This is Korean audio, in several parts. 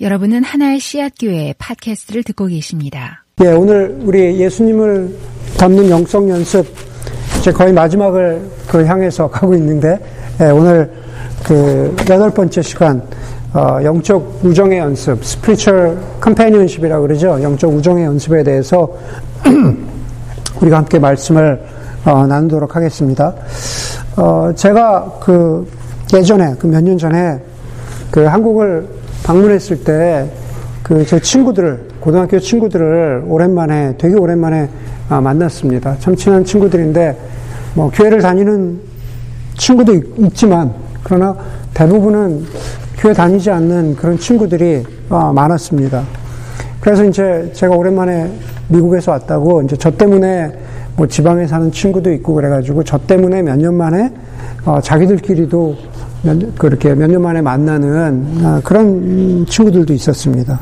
여러분은 하나의 씨앗교회 팟캐스트를 듣고 계십니다. 예, 오늘 우리 예수님을 닮는 영성 연습 이제 거의 마지막을 그 향해서 가고 있는데 예, 오늘 그 여덟 번째 시간 어, 영적 우정의 연습, spiritual companionship이라고 그러죠. 영적 우정의 연습에 대해서 우리가 함께 말씀을 어, 나누도록 하겠습니다. 어, 제가 그 예전에 그 몇 년 전에 그 한국을 방문했을 때 그 제 친구들을 고등학교 친구들을 오랜만에 되게 오랜만에 아, 만났습니다. 참 친한 친구들인데 뭐 교회를 다니는 친구도 있지만 그러나 대부분은 교회 다니지 않는 그런 친구들이 아, 많았습니다. 그래서 이제 제가 오랜만에 미국에서 왔다고 이제 저 때문에 뭐 지방에 사는 친구도 있고 그래가지고 저 때문에 몇 년 만에 어, 자기들끼리도 몇, 그렇게 몇 년 만에 만나는 아, 그런 친구들도 있었습니다.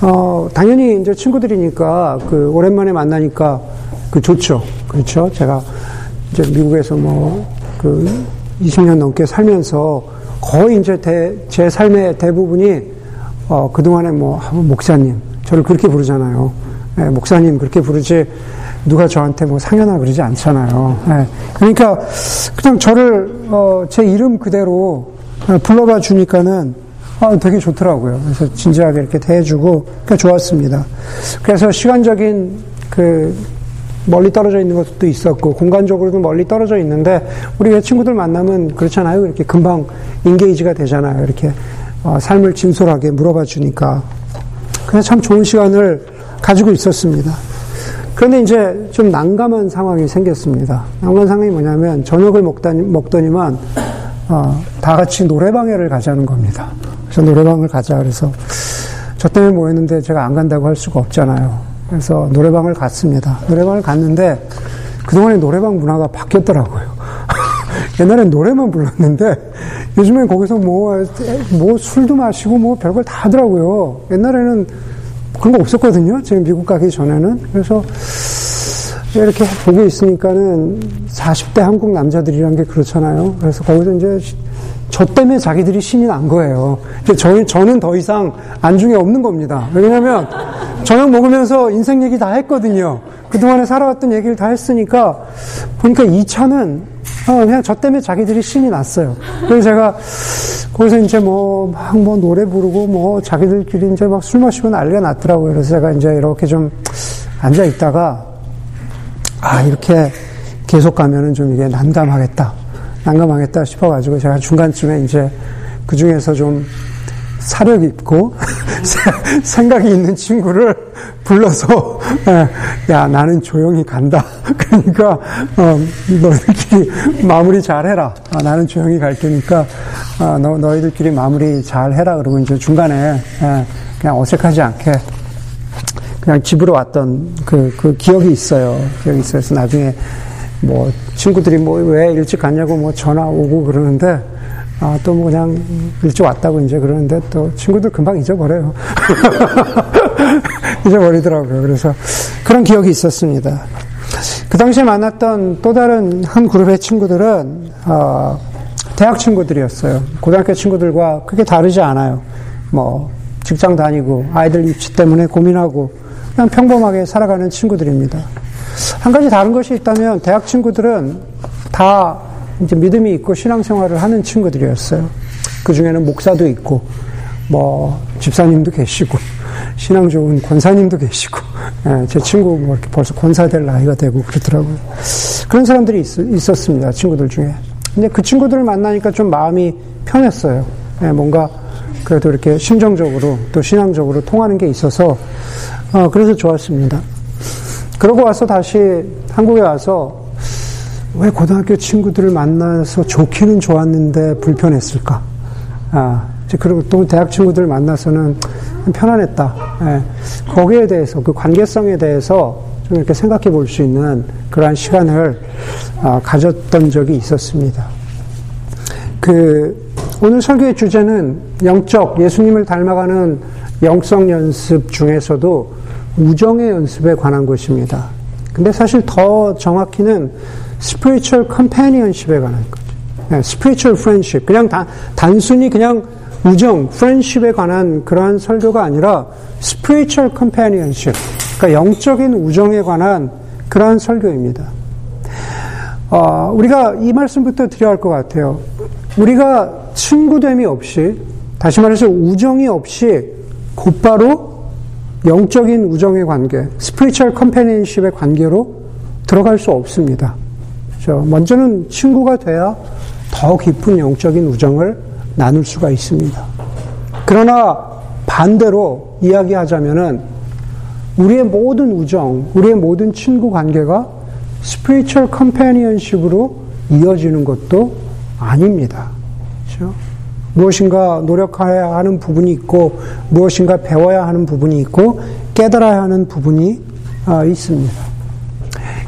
어, 당연히 이제 친구들이니까 그 오랜만에 만나니까 그 좋죠. 그렇죠. 제가 이제 미국에서 뭐 그 20년 넘게 살면서 거의 이제 대, 제 삶의 대부분이 어, 그동안에 뭐 목사님, 저를 그렇게 부르잖아요. 네, 목사님 그렇게 부르지 누가 저한테 뭐 상현아 그러지 않잖아요. 네. 그러니까 그냥 저를 어, 제 이름 그대로 불러봐 주니까는 아, 되게 좋더라고요. 그래서 진지하게 이렇게 대해주고 그러니까 좋았습니다. 그래서 시간적인 그 멀리 떨어져 있는 것도 있었고 공간적으로도 멀리 떨어져 있는데 우리 친구들 만나면 그렇잖아요. 이렇게 금방 인게이지가 되잖아요. 이렇게 어, 삶을 진솔하게 물어봐 주니까 그래서 참 좋은 시간을 가지고 있었습니다. 그런데 이제 좀 난감한 상황이 생겼습니다. 난감한 상황이 뭐냐면 저녁을 먹다니, 먹더니만 어, 다 같이 노래방에를 가자는 겁니다. 그래서 노래방을 가자 그래서 저 때문에 모였는데 제가 안 간다고 할 수가 없잖아요. 그래서 노래방을 갔습니다. 노래방을 갔는데 그동안에 노래방 문화가 바뀌었더라고요. 옛날엔 노래만 불렀는데 요즘엔 거기서 뭐, 뭐 술도 마시고 뭐 별걸 다 하더라고요. 옛날에는 그런 거 없었거든요. 지금 미국 가기 전에는. 그래서 이렇게 보고 있으니까는 40대 한국 남자들이란 게 그렇잖아요. 그래서 거기서 이제 저 때문에 자기들이 신이 난 거예요. 저, 저는 더 이상 안중에 없는 겁니다. 왜냐면 저녁 먹으면서 인생 얘기 다 했거든요. 그동안에 살아왔던 얘기를 다 했으니까 보니까 이 차는 어, 그냥 저 때문에 자기들이 신이 났어요. 그래서 제가 거기서 이제 뭐, 막 뭐 노래 부르고 뭐 자기들끼리 이제 막 술 마시고 난리가 났더라고요. 그래서 제가 이제 이렇게 좀 앉아 있다가, 아, 이렇게 계속 가면은 좀 이게 난감하겠다. 난감하겠다 싶어가지고 제가 중간쯤에 이제 그 중에서 좀 사력 있고 생각이 있는 친구를 불러서 예, 야 나는 조용히 간다. 그러니까 어, 너희들끼리 마무리 잘 해라. 아, 나는 조용히 갈 테니까 아, 너, 너희들끼리 마무리 잘 해라. 그러고 이제 중간에 예, 그냥 어색하지 않게 그냥 집으로 왔던 그, 그 기억이 있어요. 기억이 있어요. 그래서 나중에 뭐 친구들이 뭐 왜 일찍 갔냐고 뭐 전화 오고 그러는데 아, 또 뭐 그냥 일찍 왔다고 이제 그러는데 또 친구들 금방 잊어버려요. 잊어버리더라고요. 그래서 그런 기억이 있었습니다. 그 당시에 만났던 또 다른 한 그룹의 친구들은, 어, 대학 친구들이었어요. 고등학교 친구들과 크게 다르지 않아요. 뭐, 직장 다니고, 아이들 입시 때문에 고민하고, 그냥 평범하게 살아가는 친구들입니다. 한 가지 다른 것이 있다면, 대학 친구들은 다 이제 믿음이 있고 신앙생활을 하는 친구들이었어요. 그 중에는 목사도 있고, 뭐, 집사님도 계시고, 신앙 좋은 권사님도 계시고, 예, 제 친구 뭐 이렇게 벌써 권사 될 나이가 되고 그러더라고요. 그런 사람들이 있, 었습니다 친구들 중에. 근데 그 친구들을 만나니까 좀 마음이 편했어요. 예, 뭔가 그래도 이렇게 심정적으로 또 신앙적으로 통하는 게 있어서, 어, 그래서 좋았습니다. 그러고 와서 다시 한국에 와서 왜 고등학교 친구들을 만나서 좋기는 좋았는데 불편했을까? 아, 그리고 또 대학 친구들 만나서는 편안했다. 예. 거기에 대해서, 그 관계성에 대해서 좀 이렇게 생각해 볼 수 있는 그러한 시간을 아, 가졌던 적이 있었습니다. 그, 오늘 설교의 주제는 영적, 예수님을 닮아가는 영성 연습 중에서도 우정의 연습에 관한 것입니다. 근데 사실 더 정확히는 spiritual companionship에 관한 거죠. 네, spiritual friendship. 그냥 다, 단순히 그냥 우정, 프렌십에 관한 그러한 설교가 아니라 spiritual companionship, 그러니까 영적인 우정에 관한 그러한 설교입니다. 어, 우리가 이 말씀부터 드려야 할 것 같아요. 우리가 친구됨이 없이, 다시 말해서 우정이 없이 곧바로 영적인 우정의 관계, spiritual companionship의 관계로 들어갈 수 없습니다. 그렇죠? 먼저는 친구가 돼야 더 깊은 영적인 우정을 나눌 수가 있습니다. 그러나 반대로 이야기하자면은 우리의 모든 우정, 우리의 모든 친구 관계가 스피리추얼 컴패니언십으로 이어지는 것도 아닙니다. 그렇죠? 무엇인가 노력해야 하는 부분이 있고 무엇인가 배워야 하는 부분이 있고 깨달아야 하는 부분이 아, 있습니다.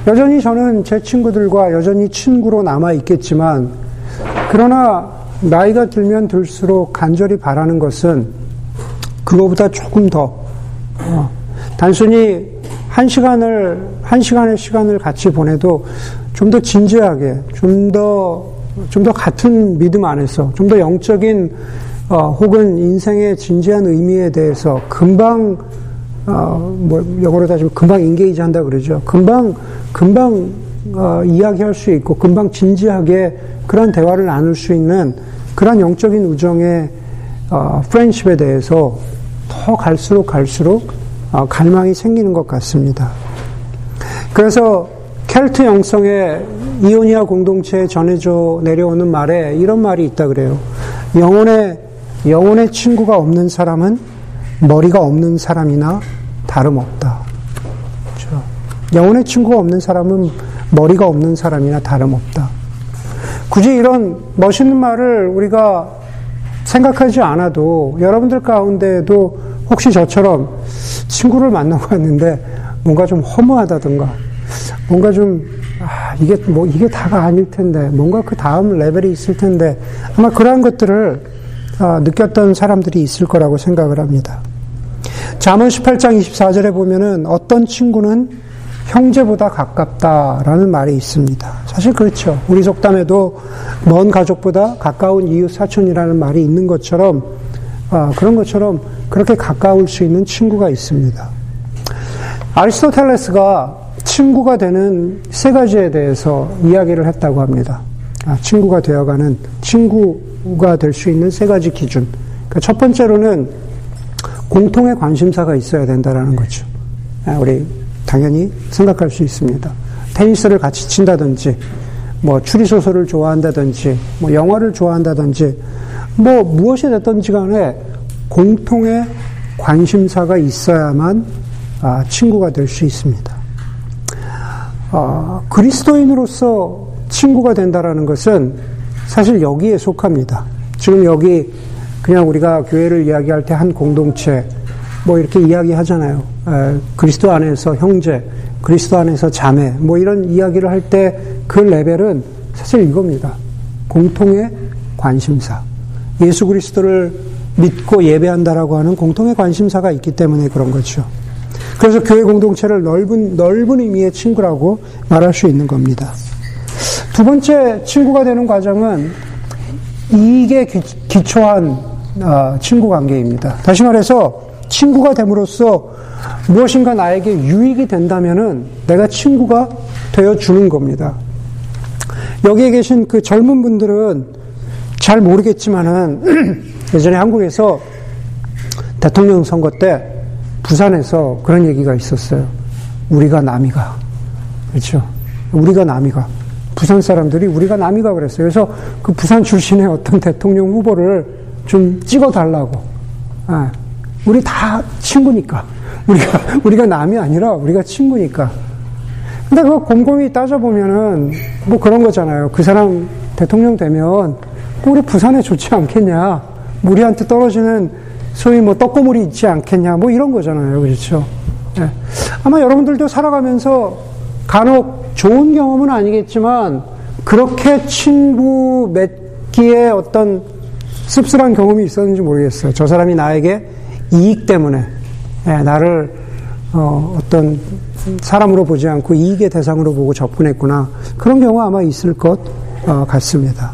여전히 저는 제 친구들과 여전히 친구로 남아 있겠지만 그러나 나이가 들면 들수록 간절히 바라는 것은 그거보다 조금 더 어, 단순히 한 시간을 한 시간의 시간을 같이 보내도 좀 더 진지하게 좀 더 좀 더 같은 믿음 안에서 좀 더 영적인 어, 혹은 인생의 진지한 의미에 대해서 금방 어, 뭐 영어로 따지면 금방 인게이지 한다 그러죠. 금방 금방 어, 이야기할 수 있고 금방 진지하게 그런 대화를 나눌 수 있는 그런 영적인 우정의 어, 프렌십에 대해서 더 갈수록 갈수록 어, 갈망이 생기는 것 같습니다. 그래서 켈트 영성의 이오니아 공동체에 전해져 내려오는 말에 이런 말이 있다 그래요. 영혼의 영혼의 친구가 없는 사람은 머리가 없는 사람이나 다름없다. 그렇죠? 영혼의 친구가 없는 사람은 머리가 없는 사람이나 다름없다. 굳이 이런 멋있는 말을 우리가 생각하지 않아도 여러분들 가운데에도 혹시 저처럼 친구를 만나고 왔는데 뭔가 좀 허무하다든가 뭔가 좀 아, 이게 뭐 이게 다가 아닐 텐데 뭔가 그 다음 레벨이 있을 텐데 아마 그러한 것들을 아, 느꼈던 사람들이 있을 거라고 생각을 합니다. 잠언 18장 24절에 보면은 어떤 친구는 형제보다 가깝다라는 말이 있습니다. 사실 그렇죠. 우리 속담에도 먼 가족보다 가까운 이웃 사촌이라는 말이 있는 것처럼 아, 그런 것처럼 그렇게 가까울 수 있는 친구가 있습니다. 아리스토텔레스가 친구가 되는 세 가지에 대해서 이야기를 했다고 합니다. 아, 친구가 되어가는 친구 가 될 수 있는 세 가지 기준. 그러니까 첫 번째로는 공통의 관심사가 있어야 된다라는 거죠. 아, 우리 당연히 생각할 수 있습니다. 테니스를 같이 친다든지, 뭐 추리소설을 좋아한다든지, 뭐 영화를 좋아한다든지, 뭐 무엇이 됐든지 간에 공통의 관심사가 있어야만 아, 친구가 될 수 있습니다. 아, 그리스도인으로서 친구가 된다라는 것은 사실 여기에 속합니다. 지금 여기 그냥 우리가 교회를 이야기할 때 한 공동체 뭐 이렇게 이야기하잖아요. 에, 그리스도 안에서 형제, 그리스도 안에서 자매, 뭐 이런 이야기를 할 때 그 레벨은 사실 이겁니다. 공통의 관심사. 예수 그리스도를 믿고 예배한다라고 하는 공통의 관심사가 있기 때문에 그런 거죠. 그래서 교회 공동체를 넓은, 넓은 의미의 친구라고 말할 수 있는 겁니다. 두 번째 친구가 되는 과정은 이익에 기 초한 어, 친구 관계입니다. 다시 말해서 친구가 됨으로써 무엇인가 나에게 유익이 된다면은 내가 친구가 되어 주는 겁니다. 여기에 계신 그 젊은 분들은 잘 모르겠지만은 예전에 한국에서 대통령 선거 때 부산에서 그런 얘기가 있었어요. 우리가 남이가. 그렇죠. 우리가 남이가. 부산 사람들이 우리가 남이가 그랬어요. 그래서 그 부산 출신의 어떤 대통령 후보를 좀 찍어 달라고. 아, 우리 다 친구니까. 우리가, 우리가 남이 아니라 우리가 친구니까. 근데 그거 곰곰이 따져보면은 뭐 그런 거잖아요. 그 사람 대통령 되면 우리 부산에 좋지 않겠냐. 우리한테 떨어지는 소위 뭐 떡고물이 있지 않겠냐. 뭐 이런 거잖아요. 그렇죠. 네. 아마 여러분들도 살아가면서 간혹 좋은 경험은 아니겠지만 그렇게 친구 맺기에 어떤 씁쓸한 경험이 있었는지 모르겠어요. 저 사람이 나에게 이익 때문에 네, 나를 어, 떤 사람으로 보지 않고 이익의 대상으로 보고 접근했구나. 그런 경우 아마 있을 것 어, 같습니다.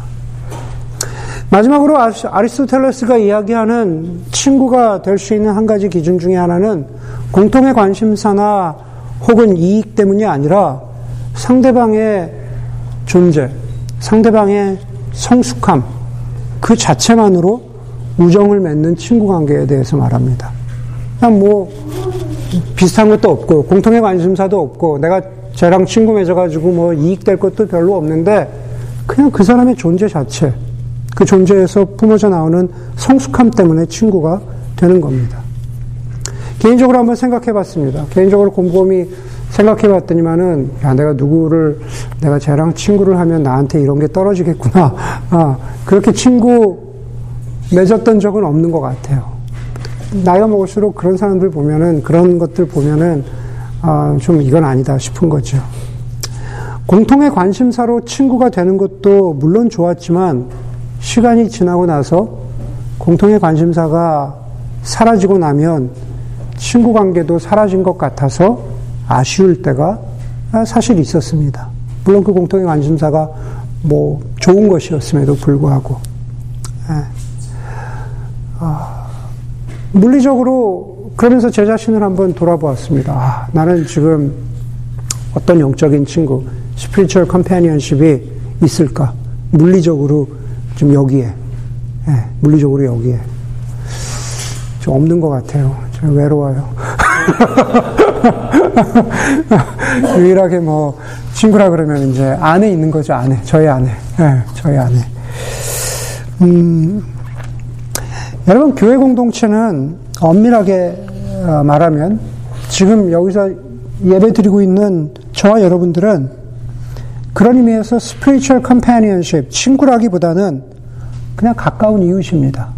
마지막으로 아리스토텔레스가 이야기하는 친구가 될 수 있는 한 가지 기준 중에 하나는 공통의 관심사나 혹은 이익 때문이 아니라 상대방의 존재, 상대방의 성숙함, 그 자체만으로 우정을 맺는 친구 관계에 대해서 말합니다. 그냥 뭐, 비슷한 것도 없고, 공통의 관심사도 없고, 내가 쟤랑 친구 맺어가지고 뭐 이익될 것도 별로 없는데, 그냥 그 사람의 존재 자체, 그 존재에서 뿜어져 나오는 성숙함 때문에 친구가 되는 겁니다. 개인적으로 한번 생각해 봤습니다. 개인적으로 곰곰이 생각해 봤더니만은, 야, 내가 누구를, 내가 쟤랑 친구를 하면 나한테 이런 게 떨어지겠구나. 아, 그렇게 친구 맺었던 적은 없는 것 같아요. 나이가 먹을수록 그런 사람들 보면은, 그런 것들 보면은, 아, 좀 이건 아니다 싶은 거죠. 공통의 관심사로 친구가 되는 것도 물론 좋았지만, 시간이 지나고 나서 공통의 관심사가 사라지고 나면 친구 관계도 사라진 것 같아서 아쉬울 때가 사실 있었습니다. 물론 그 공통의 관심사가 뭐 좋은 것이었음에도 불구하고. 예. 아, 물리적으로 그러면서 제 자신을 한번 돌아보았습니다. 아, 나는 지금 어떤 영적인 친구, 스피리추얼 컴패니언십이 있을까? 물리적으로 좀 여기에, 예, 물리적으로 여기에. 좀 없는 것 같아요. 좀 외로워요. 유일하게 뭐, 친구라 그러면 이제 안에 있는 거죠, 안에. 저희 안에. 예, 저희 안에. 음, 여러분, 교회 공동체는 엄밀하게 어, 말하면 지금 여기서 예배 드리고 있는 저와 여러분들은 그런 의미에서 spiritual companionship, 친구라기보다는 그냥 가까운 이웃입니다.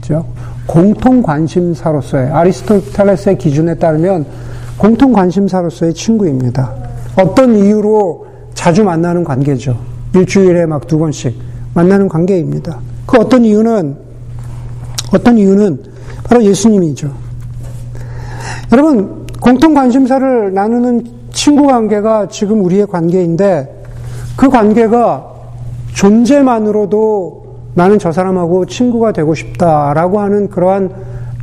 그죠? 공통 관심사로서의, 아리스토텔레스의 기준에 따르면 공통 관심사로서의 친구입니다. 어떤 이유로 자주 만나는 관계죠. 일주일에 막 두 번씩 만나는 관계입니다. 그 어떤 이유는, 어떤 이유는 바로 예수님이죠. 여러분, 공통 관심사를 나누는 친구 관계가 지금 우리의 관계인데 그 관계가 존재만으로도 나는 저 사람하고 친구가 되고 싶다라고 하는 그러한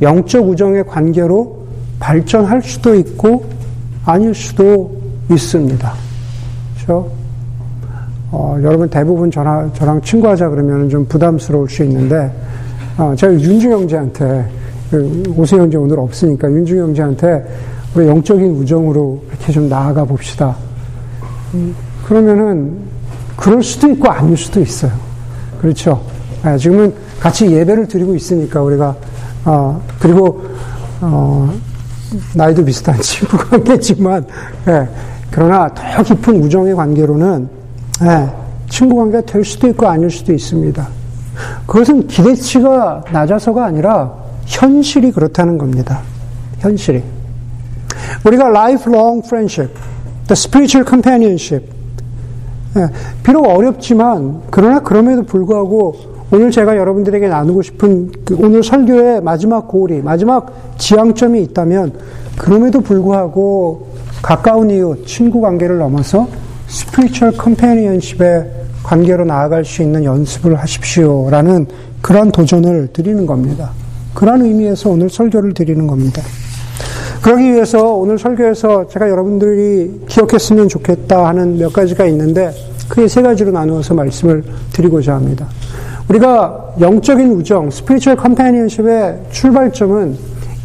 영적 우정의 관계로 발전할 수도 있고 아닐 수도 있습니다. 그렇죠? 어, 여러분 대부분 저랑, 저랑 친구하자 그러면 좀 부담스러울 수 있는데 어, 제가 윤중 형제한테 그 오세 형제 오늘 없으니까 윤중 형제한테 우리 영적인 우정으로 이렇게 좀 나아가 봅시다. 음, 그러면은 그럴 수도 있고 아닐 수도 있어요. 그렇죠? 네, 지금은 같이 예배를 드리고 있으니까 우리가 어, 그리고 어, 나이도 비슷한 친구 관계지만 예, 그러나 더 깊은 우정의 관계로는 예, 친구 관계가 될 수도 있고 아닐 수도 있습니다. 그것은 기대치가 낮아서가 아니라 현실이 그렇다는 겁니다. 현실이. 우리가 lifelong friendship, the spiritual companionship. 예, 비록 어렵지만, 그러나 그럼에도 불구하고 오늘 제가 여러분들에게 나누고 싶은 그 오늘 설교의 마지막 고리, 마지막 지향점이 있다면, 그럼에도 불구하고 가까운 이웃, 친구 관계를 넘어서 spiritual companionship의 관계로 나아갈 수 있는 연습을 하십시오라는 그러한 도전을 드리는 겁니다. 그런 의미에서 오늘 설교를 드리는 겁니다. 그러기 위해서 오늘 설교에서 제가 여러분들이 기억했으면 좋겠다 하는 몇 가지가 있는데 크게 세 가지로 나누어서 말씀을 드리고자 합니다. 우리가 영적인 우정, spiritual companionship의 출발점은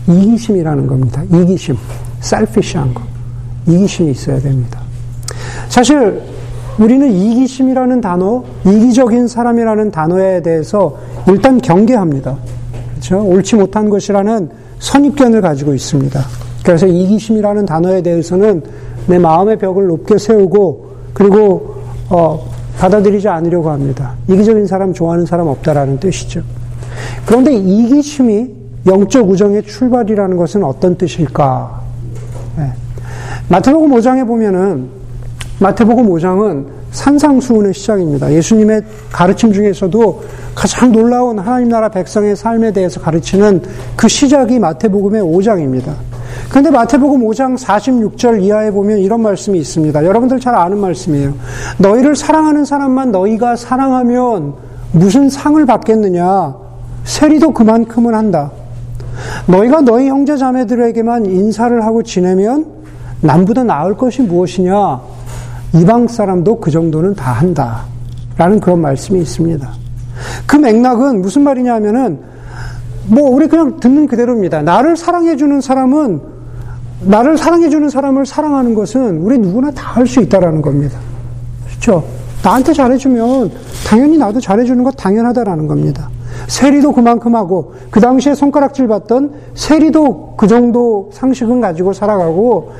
이기심이라는 겁니다. 이기심, selfish한 거. 이기심이 있어야 됩니다. 사실 우리는 이기심이라는 단어, 이기적인 사람이라는 단어에 대해서 일단 경계합니다. 그렇죠? 옳지 못한 것이라는 선입견을 가지고 있습니다. 그래서 이기심이라는 단어에 대해서는 내 마음의 벽을 높게 세우고 그리고 어, 받아들이지 않으려고 합니다. 이기적인 사람 좋아하는 사람 없다라는 뜻이죠. 그런데 이기심이 영적 우정의 출발이라는 것은 어떤 뜻일까? 네. 마태복음 5장에 보면은 마태복음 5장은 산상수훈의 시작입니다. 예수님의 가르침 중에서도 가장 놀라운 하나님 나라 백성의 삶에 대해서 가르치는 그 시작이 마태복음의 5장입니다. 그런데 마태복음 5장 46절 이하에 보면 이런 말씀이 있습니다. 여러분들 잘 아는 말씀이에요. 너희를 사랑하는 사람만 너희가 사랑하면 무슨 상을 받겠느냐? 세리도 그만큼은 한다. 너희가 너희 형제 자매들에게만 인사를 하고 지내면 남보다 나을 것이 무엇이냐? 이방 사람도 그 정도는 다 한다. 라는 그런 말씀이 있습니다. 그 맥락은 무슨 말이냐 하면은 뭐 우리 그냥 듣는 그대로입니다. 나를 사랑해주는 사람은 나를 사랑해주는 사람을 사랑하는 것은 우리 누구나 다 할 수 있다라는 겁니다. 그렇죠? 나한테 잘해주면 당연히 나도 잘해주는 것 당연하다라는 겁니다. 세리도 그만큼 하고 그 당시에 손가락질 받던 세리도 그 정도 상식은 가지고 살아가고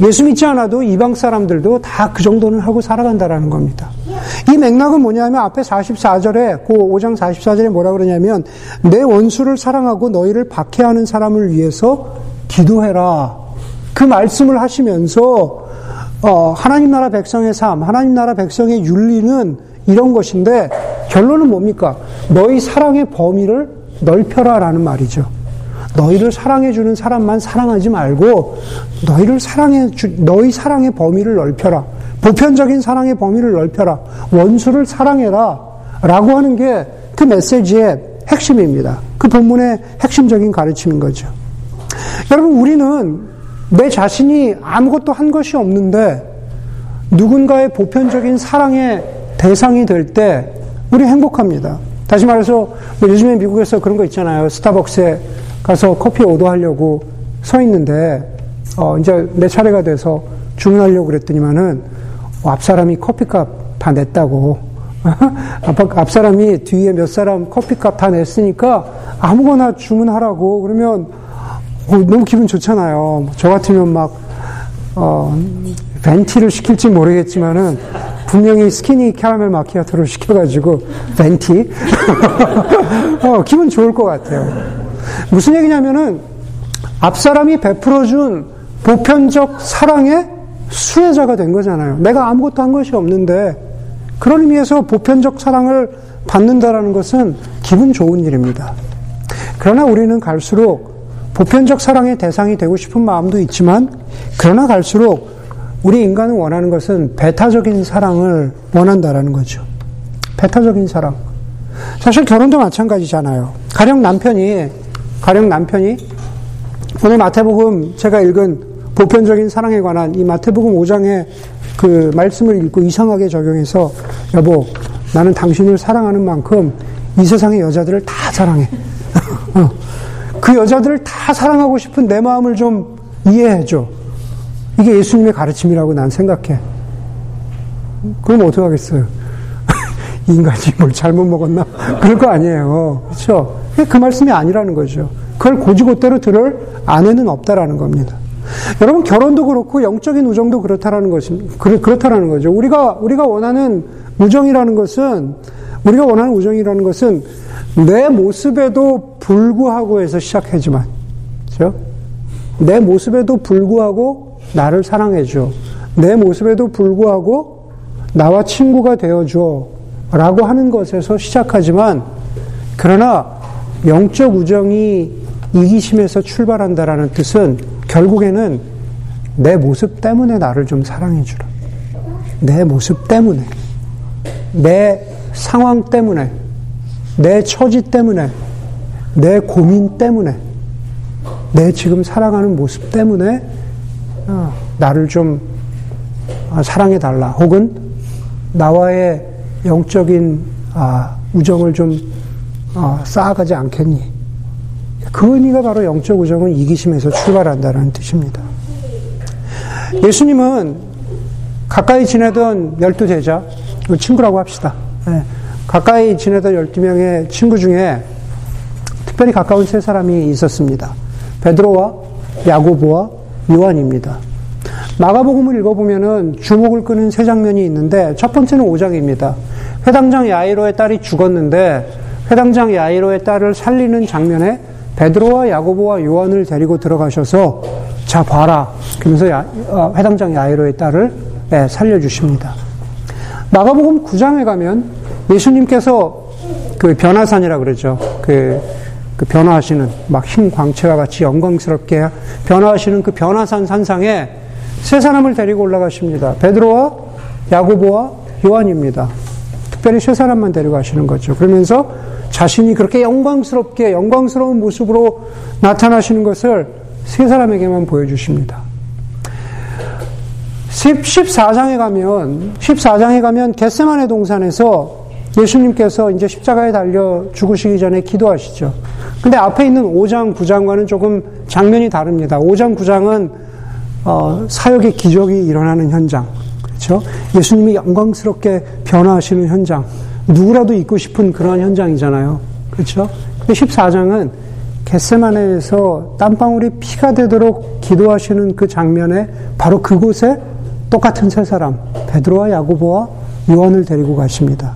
예수 믿지 않아도 이방 사람들도 다 그 정도는 하고 살아간다라는 겁니다. 이 맥락은 뭐냐면 앞에 44절에 그 5장 44절에 뭐라 그러냐면 내 원수를 사랑하고 너희를 박해하는 사람을 위해서 기도해라. 그 말씀을 하시면서 어, 하나님 나라 백성의 삶, 하나님 나라 백성의 윤리는 이런 것인데 결론은 뭡니까? 너희 사랑의 범위를 넓혀라라는 말이죠. 너희를 사랑해주는 사람만 사랑하지 말고 너희를 사랑해 주, 너희 사랑의 범위를 넓혀라. 보편적인 사랑의 범위를 넓혀라. 원수를 사랑해라. 라고 하는 게 그 메시지의 핵심입니다. 그 본문의 핵심적인 가르침인 거죠. 여러분, 우리는 내 자신이 아무것도 한 것이 없는데 누군가의 보편적인 사랑의 대상이 될 때 우리 행복합니다. 다시 말해서 뭐 요즘에 미국에서 그런 거 있잖아요. 스타벅스에 가서 커피 오더하려고 서 있는데 어 이제 내 차례가 돼서 주문하려고 그랬더니만은 앞 사람이 커피값 다 냈다고 앞 사람이 뒤에 몇 사람 커피값 다 냈으니까 아무거나 주문하라고 그러면 어, 너무 기분 좋잖아요. 저 같으면 막 어, 벤티를 시킬지 모르겠지만은 분명히 스키니 캐러멜 마키아토를 시켜가지고 벤티 어, 기분 좋을 것 같아요. 무슨 얘기냐면은 앞 사람이 베풀어준 보편적 사랑의 수혜자가 된 거잖아요. 내가 아무것도 한 것이 없는데 그런 의미에서 보편적 사랑을 받는다라는 것은 기분 좋은 일입니다. 그러나 우리는 갈수록 보편적 사랑의 대상이 되고 싶은 마음도 있지만 그러나 갈수록 우리 인간은 원하는 것은 배타적인 사랑을 원한다라는 거죠. 배타적인 사랑. 사실 결혼도 마찬가지잖아요. 가령 남편이, 가령 남편이 오늘 마태복음 제가 읽은 보편적인 사랑에 관한 이 마태복음 5장의 그 말씀을 읽고 이상하게 적용해서 여보, 나는 당신을 사랑하는 만큼 이 세상의 여자들을 다 사랑해. 어. 그 여자들을 다 사랑하고 싶은 내 마음을 좀 이해해줘. 이게 예수님의 가르침이라고 난 생각해. 그럼 어떡하겠어요? 인간이 뭘 잘못 먹었나? 그럴 거 아니에요. 그렇죠? 그 말씀이 아니라는 거죠. 그걸 고지고대로 들을 아내는 없다라는 겁니다. 여러분 결혼도 그렇고 영적인 우정도 그렇다라는 것입니다. 그렇다라는 거죠. 우리가 우리가 원하는 우정이라는 것은 우리가 원하는 우정이라는 것은 내 모습에도 불구하고 해서 시작하지만 그렇죠? 내 모습에도 불구하고 나를 사랑해줘. 내 모습에도 불구하고 나와 친구가 되어줘. 라고 하는 것에서 시작하지만, 그러나 영적 우정이 이기심에서 출발한다라는 뜻은 결국에는 내 모습 때문에 나를 좀 사랑해주라. 내 모습 때문에. 내 상황 때문에. 내 처지 때문에. 내 고민 때문에. 내 지금 살아가는 모습 때문에 어, 나를 좀 아, 사랑해 달라. 혹은 나와의 영적인 아, 우정을 좀 아, 쌓아가지 않겠니? 그 의미가 바로 영적 우정은 이기심에서 출발한다는 뜻입니다. 예수님은 가까이 지내던 열두 제자, 친구라고 합시다. 네. 가까이 지내던 열두 명의 친구 중에 특별히 가까운 세 사람이 있었습니다. 베드로와 야고보와 요한입니다. 마가복음을 읽어보면은 주목을 끄는 세 장면이 있는데 첫 번째는 5장입니다. 회당장 야이로의 딸이 죽었는데 회당장 야이로의 딸을 살리는 장면에 베드로와 야고보와 요한을 데리고 들어가셔서 자 봐라 그러면서 야, 어, 회당장 야이로의 딸을 네, 살려주십니다. 마가복음 9장에 가면 예수님께서 그 변화산이라 그러죠. 그, 그 변화하시는 막 흰 광채와 같이 영광스럽게 변화하시는 그 변화산 산상에 세 사람을 데리고 올라가십니다. 베드로와 야고보와 요한입니다. 특별히 세 사람만 데려가시는 거죠. 그러면서 자신이 그렇게 영광스럽게 영광스러운 모습으로 나타나시는 것을 세 사람에게만 보여주십니다. 14장에 가면 14장에 가면 겟세만의 동산에서 예수님께서 이제 십자가에 달려 죽으시기 전에 기도하시죠. 근데 앞에 있는 5장, 9장과는 조금 장면이 다릅니다. 5장, 9장은 어, 사역의 기적이 일어나는 현장. 그렇죠? 예수님이 영광스럽게 변화하시는 현장. 누구라도 있고 싶은 그런 현장이잖아요. 그렇죠? 근데 14장은 겟세마네에서 땀방울이 피가 되도록 기도하시는 그 장면에 바로 그곳에 똑같은 세 사람 베드로와 야고보와 요한을 데리고 가십니다.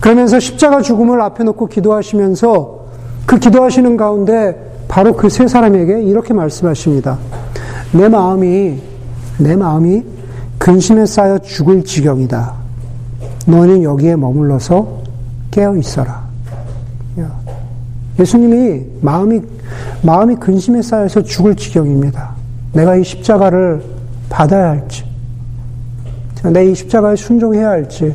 그러면서 십자가 죽음을 앞에 놓고 기도하시면서 그 기도하시는 가운데 바로 그 세 사람에게 이렇게 말씀하십니다. 내 마음이 내 마음이 근심에 쌓여 죽을 지경이다. 너는 여기에 머물러서 깨어 있어라. 예수님이 마음이 마음이 근심에 쌓여서 죽을 지경입니다. 내가 이 십자가를 받아야 할지, 내 이 십자가에 순종해야 할지.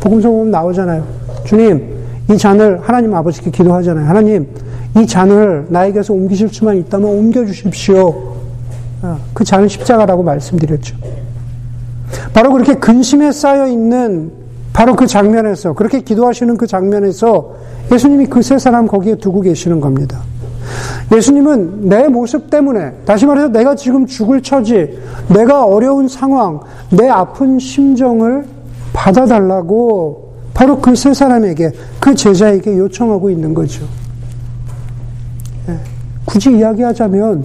복음서 보면 나오잖아요. 주님, 이 잔을 하나님 아버지께 기도하잖아요. 하나님, 이 잔을 나에게서 옮기실 수만 있다면 옮겨주십시오. 아, 그 잔은 십자가라고 말씀드렸죠. 바로 그렇게 근심에 쌓여 있는 바로 그 장면에서, 그렇게 기도하시는 그 장면에서 예수님이 그 세 사람 거기에 두고 계시는 겁니다. 예수님은 내 모습 때문에, 다시 말해서 내가 지금 죽을 처지, 내가 어려운 상황, 내 아픈 심정을 받아달라고 바로 그 세 사람에게, 그 제자에게 요청하고 있는 거죠. 예, 굳이 이야기하자면,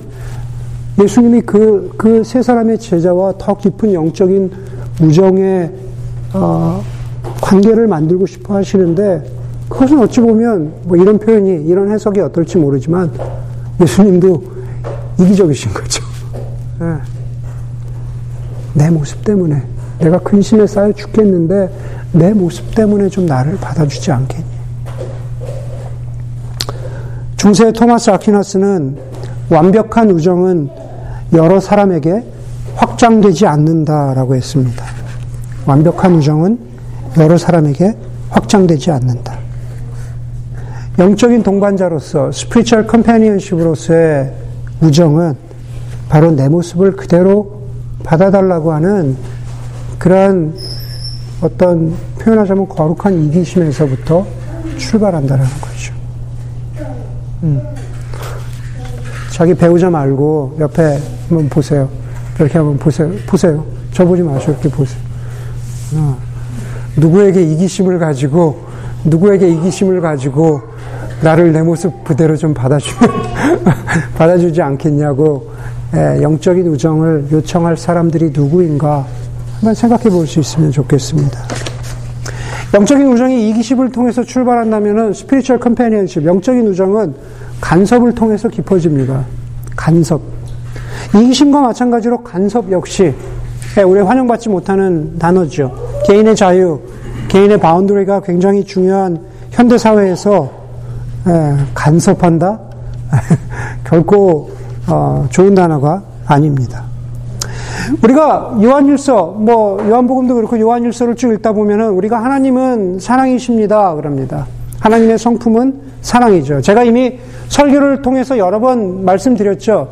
예수님이 그, 그 세 사람의 제자와 더 깊은 영적인 우정의, 어, 관계를 만들고 싶어 하시는데, 그것은 어찌 보면 뭐 이런 표현이 이런 해석이 어떨지 모르지만 예수님도 이기적이신 거죠. 네. 내 모습 때문에 내가 근심에 쌓여 죽겠는데 내 모습 때문에 좀 나를 받아주지 않겠니? 중세 토마스 아퀴나스는 완벽한 우정은 여러 사람에게 확장되지 않는다라고 했습니다. 완벽한 우정은 여러 사람에게 확장되지 않는다. 영적인 동반자로서 스피리추얼 컴패니언십으로서의 우정은 바로 내 모습을 그대로 받아달라고 하는 그러한 어떤 표현하자면 거룩한 이기심에서부터 출발한다는 거죠. 음. 자기 배우자 말고 옆에 한번 보세요. 이렇게 한번 보세요. 보세요. 저 보지 마시고 이렇게 보세요. 어. 누구에게 이기심을 가지고 누구에게 이기심을 가지고 나를 내 모습 그대로 좀 받아주, 받아주지 않겠냐고 예, 영적인 우정을 요청할 사람들이 누구인가 한번 생각해 볼 수 있으면 좋겠습니다. 영적인 우정이 이기심을 통해서 출발한다면 spiritual companionship, 영적인 우정은 간섭을 통해서 깊어집니다. 간섭. 이기심과 마찬가지로 간섭 역시 예, 우리 환영받지 못하는 단어죠. 개인의 자유, 개인의 boundary가 굉장히 중요한 현대 사회에서 예, 간섭한다? 결코 어, 좋은 단어가 아닙니다. 우리가 요한일서, 뭐 요한복음도 그렇고 요한일서를 쭉 읽다 보면은 우리가 하나님은 사랑이십니다 그럽니다. 하나님의 성품은 사랑이죠. 제가 이미 설교를 통해서 여러 번 말씀드렸죠.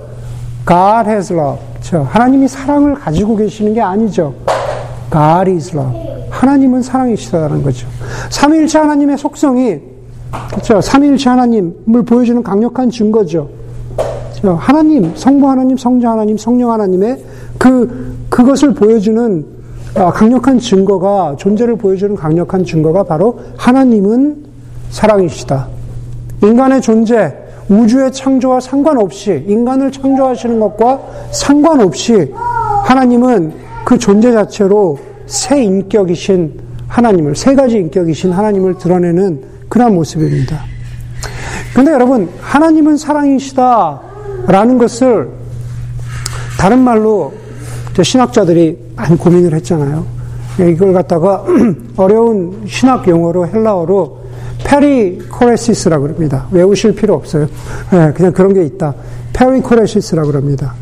God has love. 하나님이 사랑을 가지고 계시는 게 아니죠. God is love. 하나님은 사랑이시다는 거죠. 삼위일체 하나님의 속성이 그렇죠. 삼일체 하나님을 보여주는 강력한 증거죠. 그렇죠? 하나님, 성부 하나님, 성자 하나님, 성령 하나님의 그 그것을 보여주는 아, 강력한 증거가 존재를 보여주는 강력한 증거가 바로 하나님은 사랑이시다. 인간의 존재, 우주의 창조와 상관없이 인간을 창조하시는 것과 상관없이 하나님은 그 존재 자체로 새 인격이신 하나님을 세 가지 인격이신 하나님을 드러내는 그런 모습입니다. 근데 여러분, 하나님은 사랑이시다 라는 것을 다른 말로 신학자들이 많이 고민을 했잖아요. 이걸 갖다가 어려운 신학 용어로 헬라어로 perichoresis라고 그럽니다. 외우실 필요 없어요. 네, 그냥 그런 게 있다. perichoresis라고 그럽니다.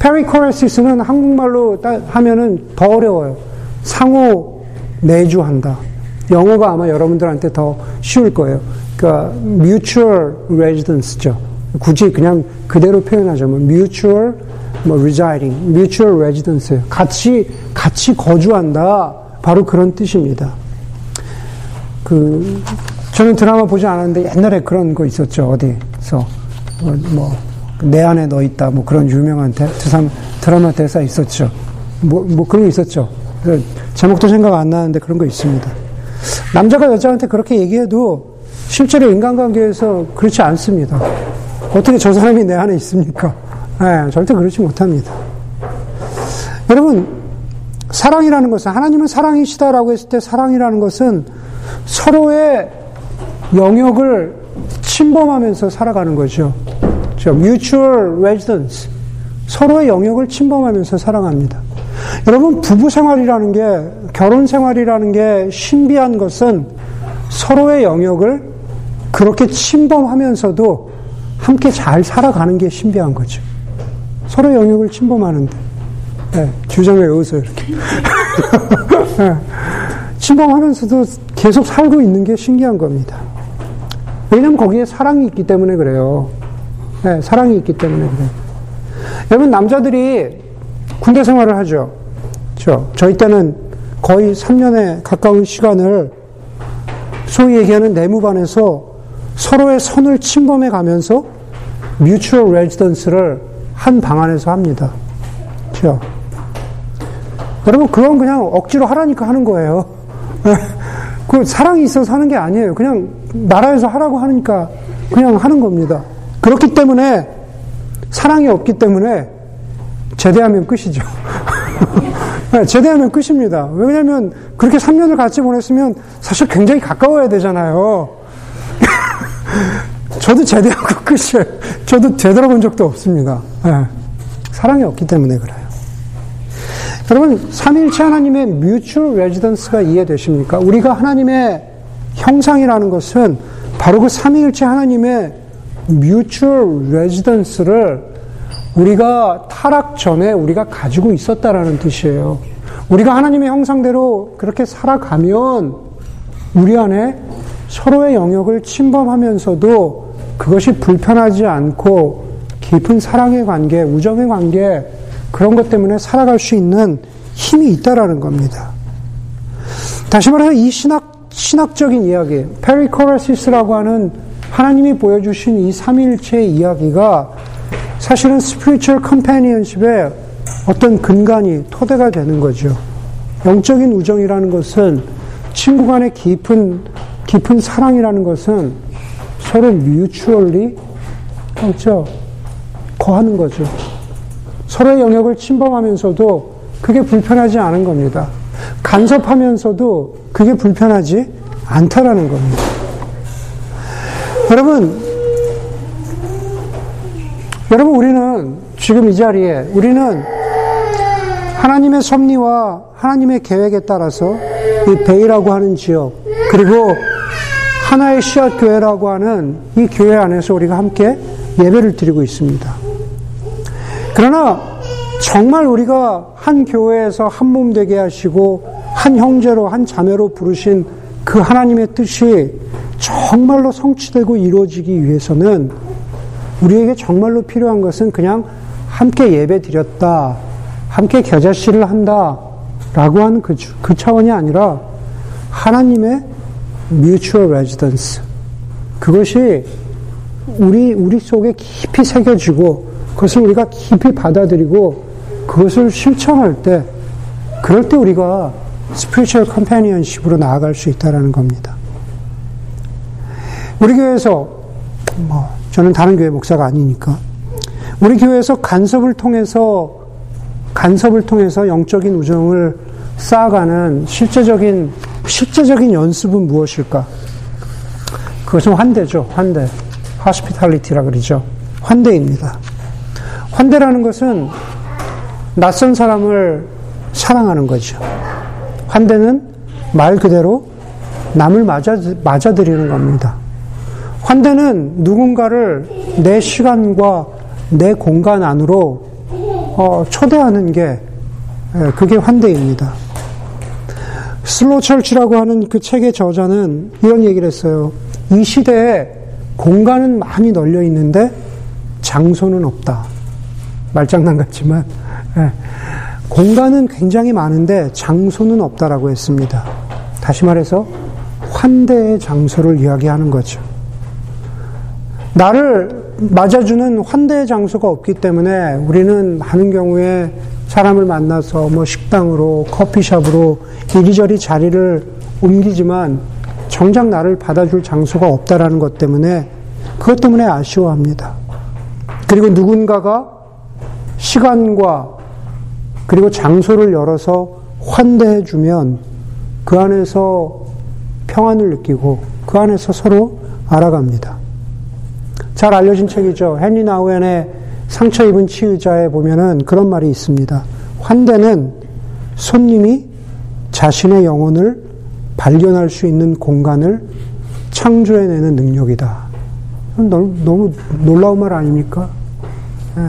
perichoresis는 한국말로 하면은 더 어려워요. 상호 내주한다. 영어가 아마 여러분들한테 더 쉬울 거예요. 그러니까 mutual residence죠. 굳이 그냥 그대로 표현하자면 mutual 뭐 residing, mutual residence 같이 같이 거주한다. 바로 그런 뜻입니다. 그 저는 드라마 보지 않았는데 옛날에 그런 거 있었죠. 어디서 뭐 내 안에 너 있다. 뭐 그런 유명한 대, 드라마 대사 있었죠. 뭐, 뭐 그런 거 있었죠. 제목도 생각 안 나는데 그런 거 있습니다. 남자가 여자한테 그렇게 얘기해도 실제로 인간관계에서 그렇지 않습니다. 어떻게 저 사람이 내 안에 있습니까? 네, 절대 그렇지 못합니다. 여러분, 사랑이라는 것은, 하나님은 사랑이시다라고 했을 때 사랑이라는 것은 서로의 영역을 침범하면서 살아가는 거죠. mutual residence. 서로의 영역을 침범하면서 살아갑니다. 여러분, 부부 생활이라는 게, 결혼 생활이라는 게 신비한 것은 서로의 영역을 그렇게 침범하면서도 함께 잘 살아가는 게 신비한 거죠. 서로 영역을 침범하는데. 네, 주장을 외우세요, 이렇게. 네, 침범하면서도 계속 살고 있는 게 신기한 겁니다. 왜냐면 거기에 사랑이 있기 때문에 그래요. 네, 사랑이 있기 때문에 그래요. 여러분, 남자들이 군대 생활을 하죠. 그렇죠? 저희 때는 거의 3년에 가까운 시간을 소위 얘기하는 내무반에서 서로의 선을 침범해 가면서 뮤추얼 레지던스를 한 방 안에서 합니다. 그렇죠? 여러분 그건 그냥 억지로 하라니까 하는 거예요. 그 사랑이 있어서 하는 게 아니에요. 그냥 나라에서 하라고 하니까 그냥 하는 겁니다. 그렇기 때문에 사랑이 없기 때문에 제대하면 끝이죠. 네, 제대하면 끝입니다. 왜냐면 그렇게 3년을 같이 보냈으면 사실 굉장히 가까워야 되잖아요. 저도 제대하고 끝이에요. 저도 되돌아본 적도 없습니다. 네. 사랑이 없기 때문에 그래요. 여러분, 삼일체 하나님의 뮤추얼 레지던스가 이해되십니까? 우리가 하나님의 형상이라는 것은 바로 그 삼일체 하나님의 뮤추얼 레지던스를 우리가 타락 전에 우리가 가지고 있었다라는 뜻이에요. 우리가 하나님의 형상대로 그렇게 살아가면 우리 안에 서로의 영역을 침범하면서도 그것이 불편하지 않고 깊은 사랑의 관계, 우정의 관계, 그런 것 때문에 살아갈 수 있는 힘이 있다라는 겁니다. 다시 말해서 이 신학, 신학적인 이야기, perichoresis라고 하는 하나님이 보여주신 이 삼위일체의 이야기가 사실은 spiritual companionship의 어떤 근간이 토대가 되는 거죠. 영적인 우정이라는 것은 친구 간의 깊은 깊은 사랑이라는 것은 서로 뮤추얼리 그렇죠. 거하는 거죠. 서로의 영역을 침범하면서도 그게 불편하지 않은 겁니다. 간섭하면서도 그게 불편하지 않다라는 겁니다. 여러분, 여러분 우리는 지금 이 자리에 우리는 하나님의 섭리와 하나님의 계획에 따라서 이 베이라고 하는 지역 그리고 하나의 씨앗 교회라고 하는 이 교회 안에서 우리가 함께 예배를 드리고 있습니다. 그러나 정말 우리가 한 교회에서 한 몸 되게 하시고 한 형제로 한 자매로 부르신 그 하나님의 뜻이 정말로 성취되고 이루어지기 위해서는 우리에게 정말로 필요한 것은 그냥 함께 예배 드렸다, 함께 겨자씨를 한다, 라고 하는 그, 그 차원이 아니라 하나님의 mutual residence. 그것이 우리, 우리 속에 깊이 새겨지고 그것을 우리가 깊이 받아들이고 그것을 실천할 때 그럴 때 우리가 스피리추얼 컴패니언십으로 나아갈 수 있다라는 겁니다. 우리 교회에서 뭐 저는 다른 교회 목사가 아니니까 우리 교회에서 간섭을 통해서 간섭을 통해서 영적인 우정을 쌓아가는 실제적인 실제적인 연습은 무엇일까? 그것은 환대죠. 환대. 하스피탈리티라 그러죠. 환대입니다. 환대라는 것은 낯선 사람을 사랑하는 거죠. 환대는 말 그대로 남을 맞아, 맞아들이는 겁니다. 환대는 누군가를 내 시간과 내 공간 안으로 어, 초대하는 게 그게 환대입니다. 슬로 철치라고 하는 그 책의 저자는 이런 얘기를 했어요. 이 시대에 공간은 많이 널려 있는데 장소는 없다. 말장난 같지만 예. 공간은 굉장히 많은데 장소는 없다라고 했습니다. 다시 말해서 환대의 장소를 이야기하는 거죠. 나를 맞아주는 환대의 장소가 없기 때문에 우리는 많은 경우에 사람을 만나서 뭐 식당으로 커피숍으로 이리저리 자리를 옮기지만 정작 나를 받아줄 장소가 없다라는 것 때문에 그것 때문에 아쉬워합니다. 그리고 누군가가 시간과 그리고 장소를 열어서 환대해 주면 그 안에서 평안을 느끼고 그 안에서 서로 알아갑니다. 잘 알려진 책이죠. 헨리 나우엔의 상처 입은 치유자에 보면은 그런 말이 있습니다. 환대는 손님이 자신의 영혼을 발견할 수 있는 공간을 창조해내는 능력이다. 너무 놀라운 말 아닙니까? 네.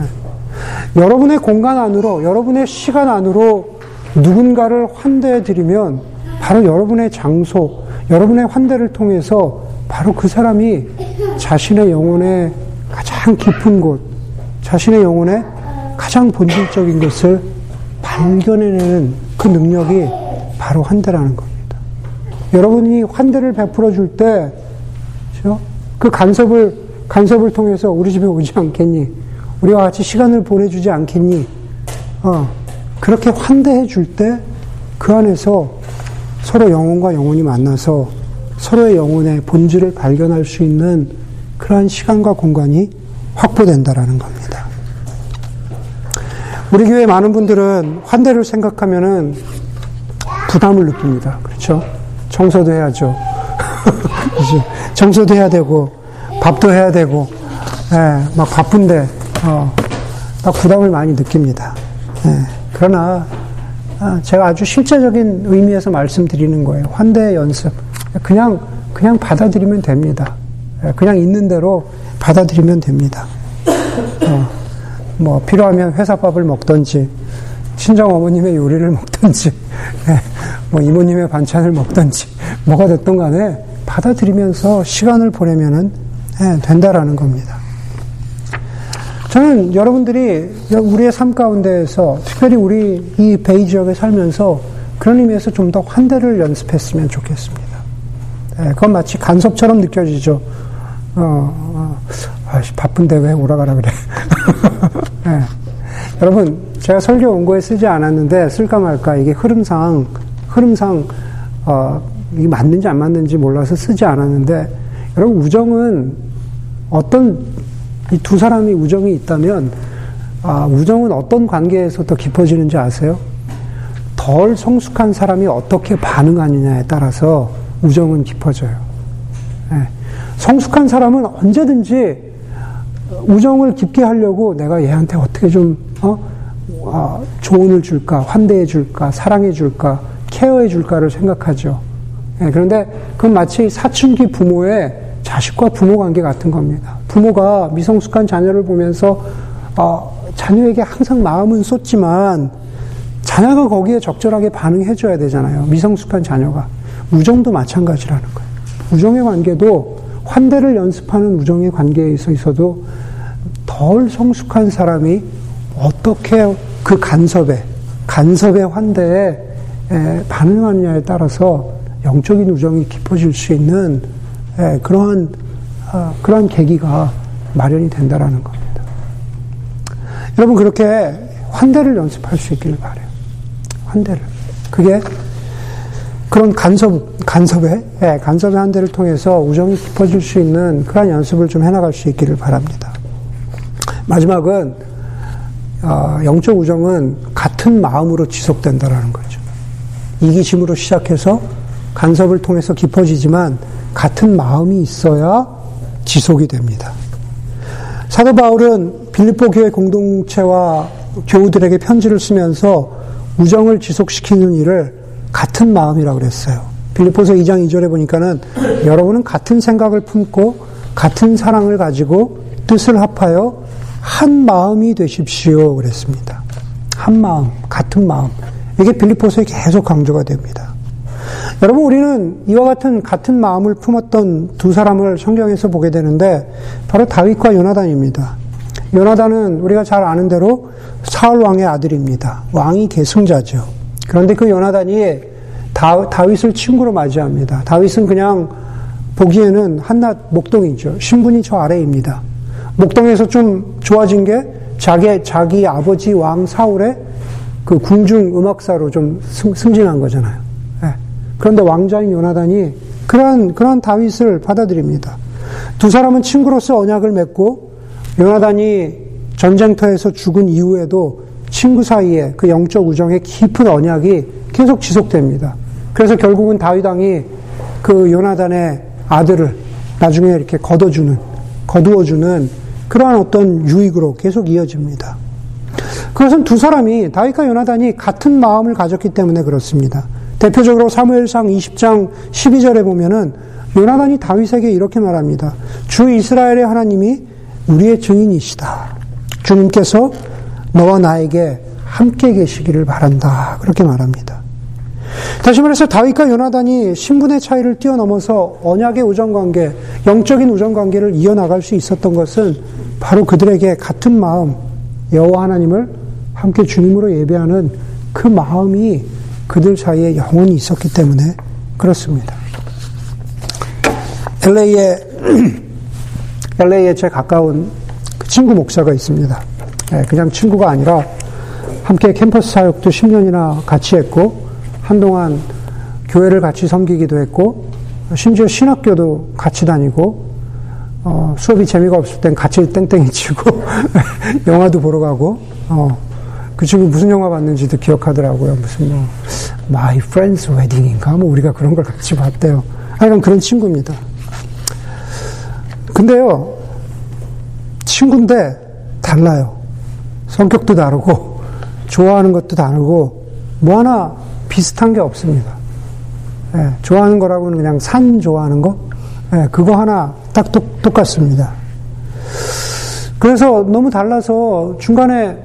여러분의 공간 안으로, 여러분의 시간 안으로 누군가를 환대해 드리면 바로 여러분의 장소, 여러분의 환대를 통해서 바로 그 사람이 자신의 영혼의 가장 깊은 곳, 자신의 영혼의 가장 본질적인 것을 발견해내는 그 능력이 바로 환대라는 겁니다. 여러분이 환대를 베풀어 줄 때, 그 간섭을, 간섭을 통해서 우리 집에 오지 않겠니? 우리와 같이 시간을 보내주지 않겠니? 어, 그렇게 환대해 줄 때 그 안에서 서로 영혼과 영혼이 만나서 서로의 영혼의 본질을 발견할 수 있는 그러한 시간과 공간이 확보된다라는 겁니다. 우리 교회 많은 분들은 환대를 생각하면은 부담을 느낍니다. 그렇죠? 청소도 해야죠. 청소도 해야 되고, 밥도 해야 되고, 예, 막 바쁜데, 어, 막 부담을 많이 느낍니다. 예, 그러나, 아, 제가 아주 실제적인 의미에서 말씀드리는 거예요. 환대 연습. 그냥, 그냥 받아들이면 됩니다. 예, 그냥 있는 대로 받아들이면 됩니다. 어, 뭐, 필요하면 회사밥을 먹던지, 친정 어머님의 요리를 먹던지, 예, 뭐, 이모님의 반찬을 먹던지, 뭐가 됐던 간에 받아들이면서 시간을 보내면은, 예, 된다라는 겁니다. 저는 여러분들이 우리의 삶 가운데에서 특별히 우리 이 베이 지역에 살면서 그런 의미에서 좀 더 환대를 연습했으면 좋겠습니다. 네, 그건 마치 간섭처럼 느껴지죠. 어, 어, 아씨, 바쁜데 왜 오라가라 그래. 네. 여러분, 제가 설교 원고에 쓰지 않았는데 쓸까 말까 이게 흐름상, 흐름상, 어, 이게 맞는지 안 맞는지 몰라서 쓰지 않았는데 여러분, 우정은 어떤 이 두 사람이 우정이 있다면 아, 우정은 어떤 관계에서 더 깊어지는지 아세요? 덜 성숙한 사람이 어떻게 반응하느냐에 따라서 우정은 깊어져요. 네. 성숙한 사람은 언제든지 우정을 깊게 하려고 내가 얘한테 어떻게 좀 어? 어, 조언을 줄까, 환대해 줄까, 사랑해 줄까, 케어해 줄까를 생각하죠. 네, 그런데 그건 마치 사춘기 부모의 자식과 부모 관계 같은 겁니다. 부모가 미성숙한 자녀를 보면서 어, 자녀에게 항상 마음은 쏟지만 자녀가 거기에 적절하게 반응해 줘야 되잖아요. 미성숙한 자녀가. 우정도 마찬가지라는 거예요. 우정의 관계도 환대를 연습하는 우정의 관계에 있어서도 덜 성숙한 사람이 어떻게 그 간섭에, 간섭의 환대에 반응하느냐에 따라서 영적인 우정이 깊어질 수 있는 예, 그러한 어, 그러한 계기가 마련이 된다라는 겁니다. 여러분 그렇게 환대를 연습할 수 있기를 바래요. 환대를 그게 그런 간섭 간섭에 예, 간섭의 환대를 통해서 우정이 깊어질 수 있는 그런 연습을 좀 해나갈 수 있기를 바랍니다. 마지막은 어, 영적 우정은 같은 마음으로 지속된다라는 거죠. 이기심으로 시작해서 간섭을 통해서 깊어지지만 같은 마음이 있어야 지속이 됩니다. 사도 바울은 빌립보 교회 공동체와 교우들에게 편지를 쓰면서 우정을 지속시키는 일을 같은 마음이라고 그랬어요. 빌립보서 2장 2절에 보니까는 여러분은 같은 생각을 품고 같은 사랑을 가지고 뜻을 합하여 한 마음이 되십시오 그랬습니다. 한 마음, 같은 마음. 이게 빌립보서에 계속 강조가 됩니다. 여러분, 우리는 이와 같은 같은 마음을 품었던 두 사람을 성경에서 보게 되는데, 바로 다윗과 요나단입니다. 요나단은 우리가 잘 아는 대로 사울 왕의 아들입니다. 왕이 계승자죠. 그런데 그 요나단이 다, 다윗을 친구로 맞이합니다. 다윗은 그냥 보기에는 한낱 목동이죠. 신분이 저 아래입니다. 목동에서 좀 좋아진 게 자기, 자기 아버지 왕 사울의 그 궁중 음악사로 좀 승, 진한 거잖아요. 네. 그런데 왕자인 요나단이 그러한, 그러한 다윗을 받아들입니다. 두 사람은 친구로서 언약을 맺고 요나단이 전쟁터에서 죽은 이후에도 친구 사이에 그 영적 우정의 깊은 언약이 계속 지속됩니다. 그래서 결국은 다윗 왕이 그 요나단의 아들을 나중에 이렇게 걷어주는, 거두어주는 그러한 어떤 유익으로 계속 이어집니다. 그것은 두 사람이 다윗과 요나단이 같은 마음을 가졌기 때문에 그렇습니다. 대표적으로 사무엘상 20장 12절에 보면은 요나단이 다윗에게 이렇게 말합니다. 주 이스라엘의 하나님이 우리의 증인이시다. 주님께서 너와 나에게 함께 계시기를 바란다. 그렇게 말합니다. 다시 말해서 다윗과 요나단이 신분의 차이를 뛰어넘어서 언약의 우정 관계, 영적인 우정 관계를 이어나갈 수 있었던 것은 바로 그들에게 같은 마음, 여호와 하나님을 함께 주님으로 예배하는 그 마음이 그들 사이에 영원히 있었기 때문에 그렇습니다. LA에 LA에 제 가까운 그 친구 목사가 있습니다. 예, 그냥 친구가 아니라 함께 캠퍼스 사역도 10년이나 같이 했고 한동안 교회를 같이 섬기기도 했고 심지어 신학교도 같이 다니고 어, 수업이 재미가 없을 땐 같이 땡땡이 치고 영화도 보러 가고 어, 그 친구 무슨 영화 봤는지도 기억하더라고요. 무슨 뭐 My Friend's Wedding인가 뭐 우리가 그런 걸 같이 봤대요. 하여간 그런 친구입니다. 근데요 친구인데 달라요. 성격도 다르고 좋아하는 것도 다르고 뭐 하나 비슷한 게 없습니다. 예, 좋아하는 거라고는 그냥 산 좋아하는 거, 예, 그거 하나 딱 똑, 똑같습니다. 그래서 너무 달라서 중간에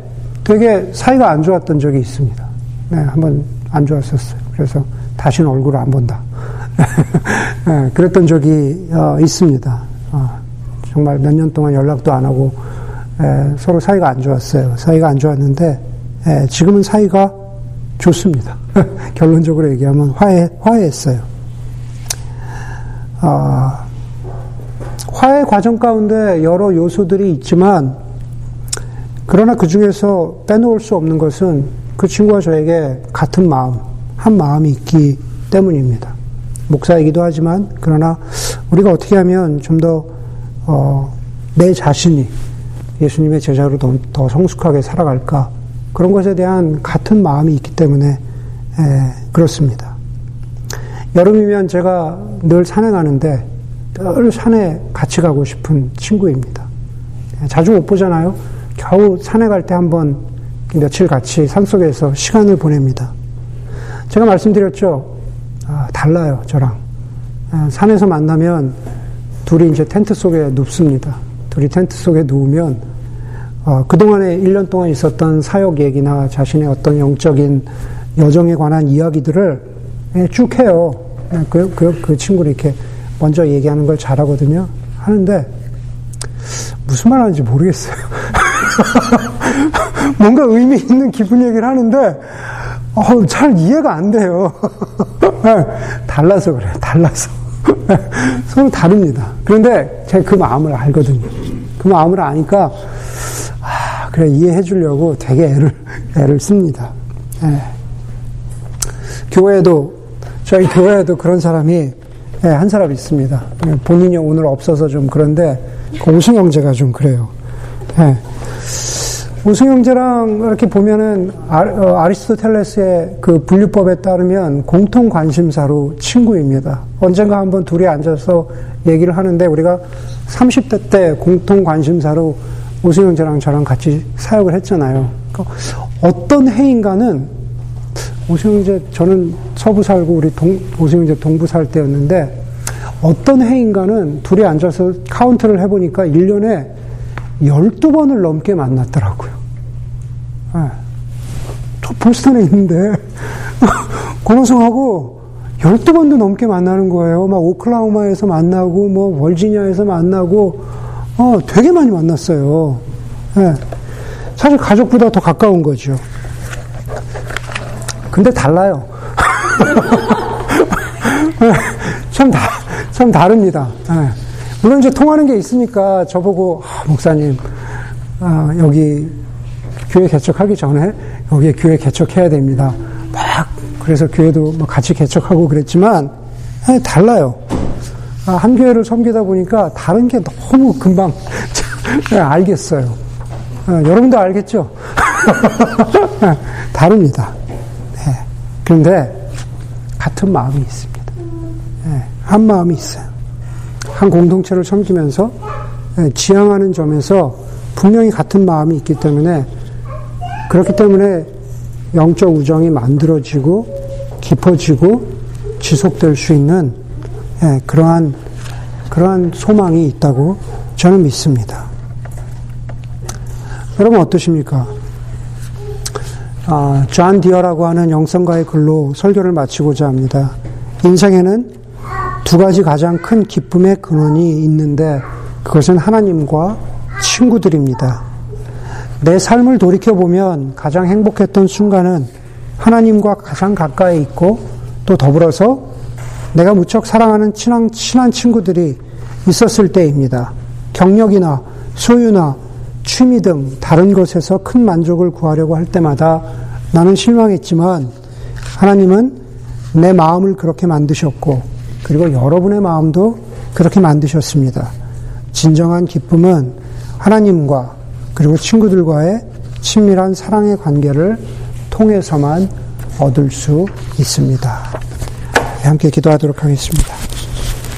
되게 사이가 안 좋았던 적이 있습니다. 네, 한번 안 좋았었어요. 그래서 다시는 얼굴을 안 본다. 네, 그랬던 적이 어, 있습니다. 어, 정말 몇 년 동안 연락도 안 하고 에, 서로 사이가 안 좋았어요. 사이가 안 좋았는데 에, 지금은 사이가 좋습니다. 결론적으로 얘기하면 화해, 화해했어요. 아, 화해 과정 가운데 여러 요소들이 있지만, 그러나 그 중에서 빼놓을 수 없는 것은 그 친구와 저에게 같은 마음, 한 마음이 있기 때문입니다. 목사이기도 하지만, 그러나 우리가 어떻게 하면 좀 더, 어, 내 자신이 예수님의 제자로 더, 더 성숙하게 살아갈까, 그런 것에 대한 같은 마음이 있기 때문에 에, 그렇습니다. 여름이면 제가 늘 산에 가는데 늘 산에 같이 가고 싶은 친구입니다. 자주 못 보잖아요. 겨우 산에 갈 때 한번 며칠 같이 산속에서 시간을 보냅니다. 제가 말씀드렸죠. 아, 달라요, 저랑. 아, 산에서 만나면 둘이 이제 텐트 속에 눕습니다. 둘이 텐트 속에 누우면 어, 그동안에 1년 동안 있었던 사역 얘기나 자신의 어떤 영적인 여정에 관한 이야기들을 예, 쭉 해요. 예, 그, 그, 그 친구를 이렇게 먼저 얘기하는 걸 잘하거든요. 하는데, 무슨 말 하는지 모르겠어요. 뭔가 의미 있는 기분 얘기를 하는데, 어, 잘 이해가 안 돼요. 예, 달라서 그래요. 달라서. 서로 다릅니다. 그런데 제가 그 마음을 알거든요. 그 마음을 아니까, 그래 이해해 주려고 되게 애를 애를 씁니다. 예. 교회도 저희 교회에도 그런 사람이 예, 한 사람 있습니다. 본인이 오늘 없어서 좀 그런데 그 오승 형제가 좀 그래요. 예. 오승 형제랑 이렇게 보면은 아, 리스토텔레스의 그 분류법에 따르면 공통 관심사로 친구입니다. 언젠가 한번 둘이 앉아서 얘기를 하는데 우리가 30대 때 공통 관심사로 오승영제랑 저랑 같이 사역을 했잖아요. 그러니까 어떤 해인가는 오승영제 저는 서부 살고 우리 동, 오승영제 동부 살 때였는데 어떤 해인가는 둘이 앉아서 카운트를 해보니까 1년에 12번을 넘게 만났더라고요. 네. 저 보스턴에 있는데 고노성하고 12번도 넘게 만나는 거예요. 막 오클라호마에서 만나고, 뭐, 월지니아에서 만나고, 어, 되게 많이 만났어요. 예. 사실 가족보다 더 가까운 거죠. 근데 달라요. 참, 다, 참 다릅니다. 예. 물론 이제 통하는 게 있으니까 저보고, 아, 목사님, 아, 여기 교회 개척하기 전에 여기에 교회 개척해야 됩니다. 막, 그래서 교회도 뭐 같이 개척하고 그랬지만, 예, 달라요. 아, 한 교회를 섬기다 보니까 다른 게 너무 금방 예, 알겠어요. 예, 여러분도 알겠죠? 다릅니다. 그런데 같은 마음이 있습니다. 한 마음이 있어요. 한 공동체를 섬기면서 지향하는 점에서 분명히 같은 마음이 있기 때문에 그렇기 때문에 영적 우정이 만들어지고 깊어지고 지속될 수 있는 그러한 그러한 소망이 있다고 저는 믿습니다. 여러분 어떠십니까? 아, 존 디어라고 하는 영성가의 글로 설교를 마치고자 합니다. 인생에는 두 가지 가장 큰 기쁨의 근원이 있는데 그것은 하나님과 친구들입니다. 내 삶을 돌이켜 보면 가장 행복했던 순간은 하나님과 가장 가까이 있고 또 더불어서 내가 무척 사랑하는 친한, 친한 친구들이 있었을 때입니다. 경력이나 소유나 취미 등 다른 것에서 큰 만족을 구하려고 할 때마다 나는 실망했지만 하나님은 내 마음을 그렇게 만드셨고 그리고 여러분의 마음도 그렇게 만드셨습니다. 진정한 기쁨은 하나님과 그리고 친구들과의 친밀한 사랑의 관계를 통해서만 얻을 수 있습니다. 함께 기도하도록 하겠습니다.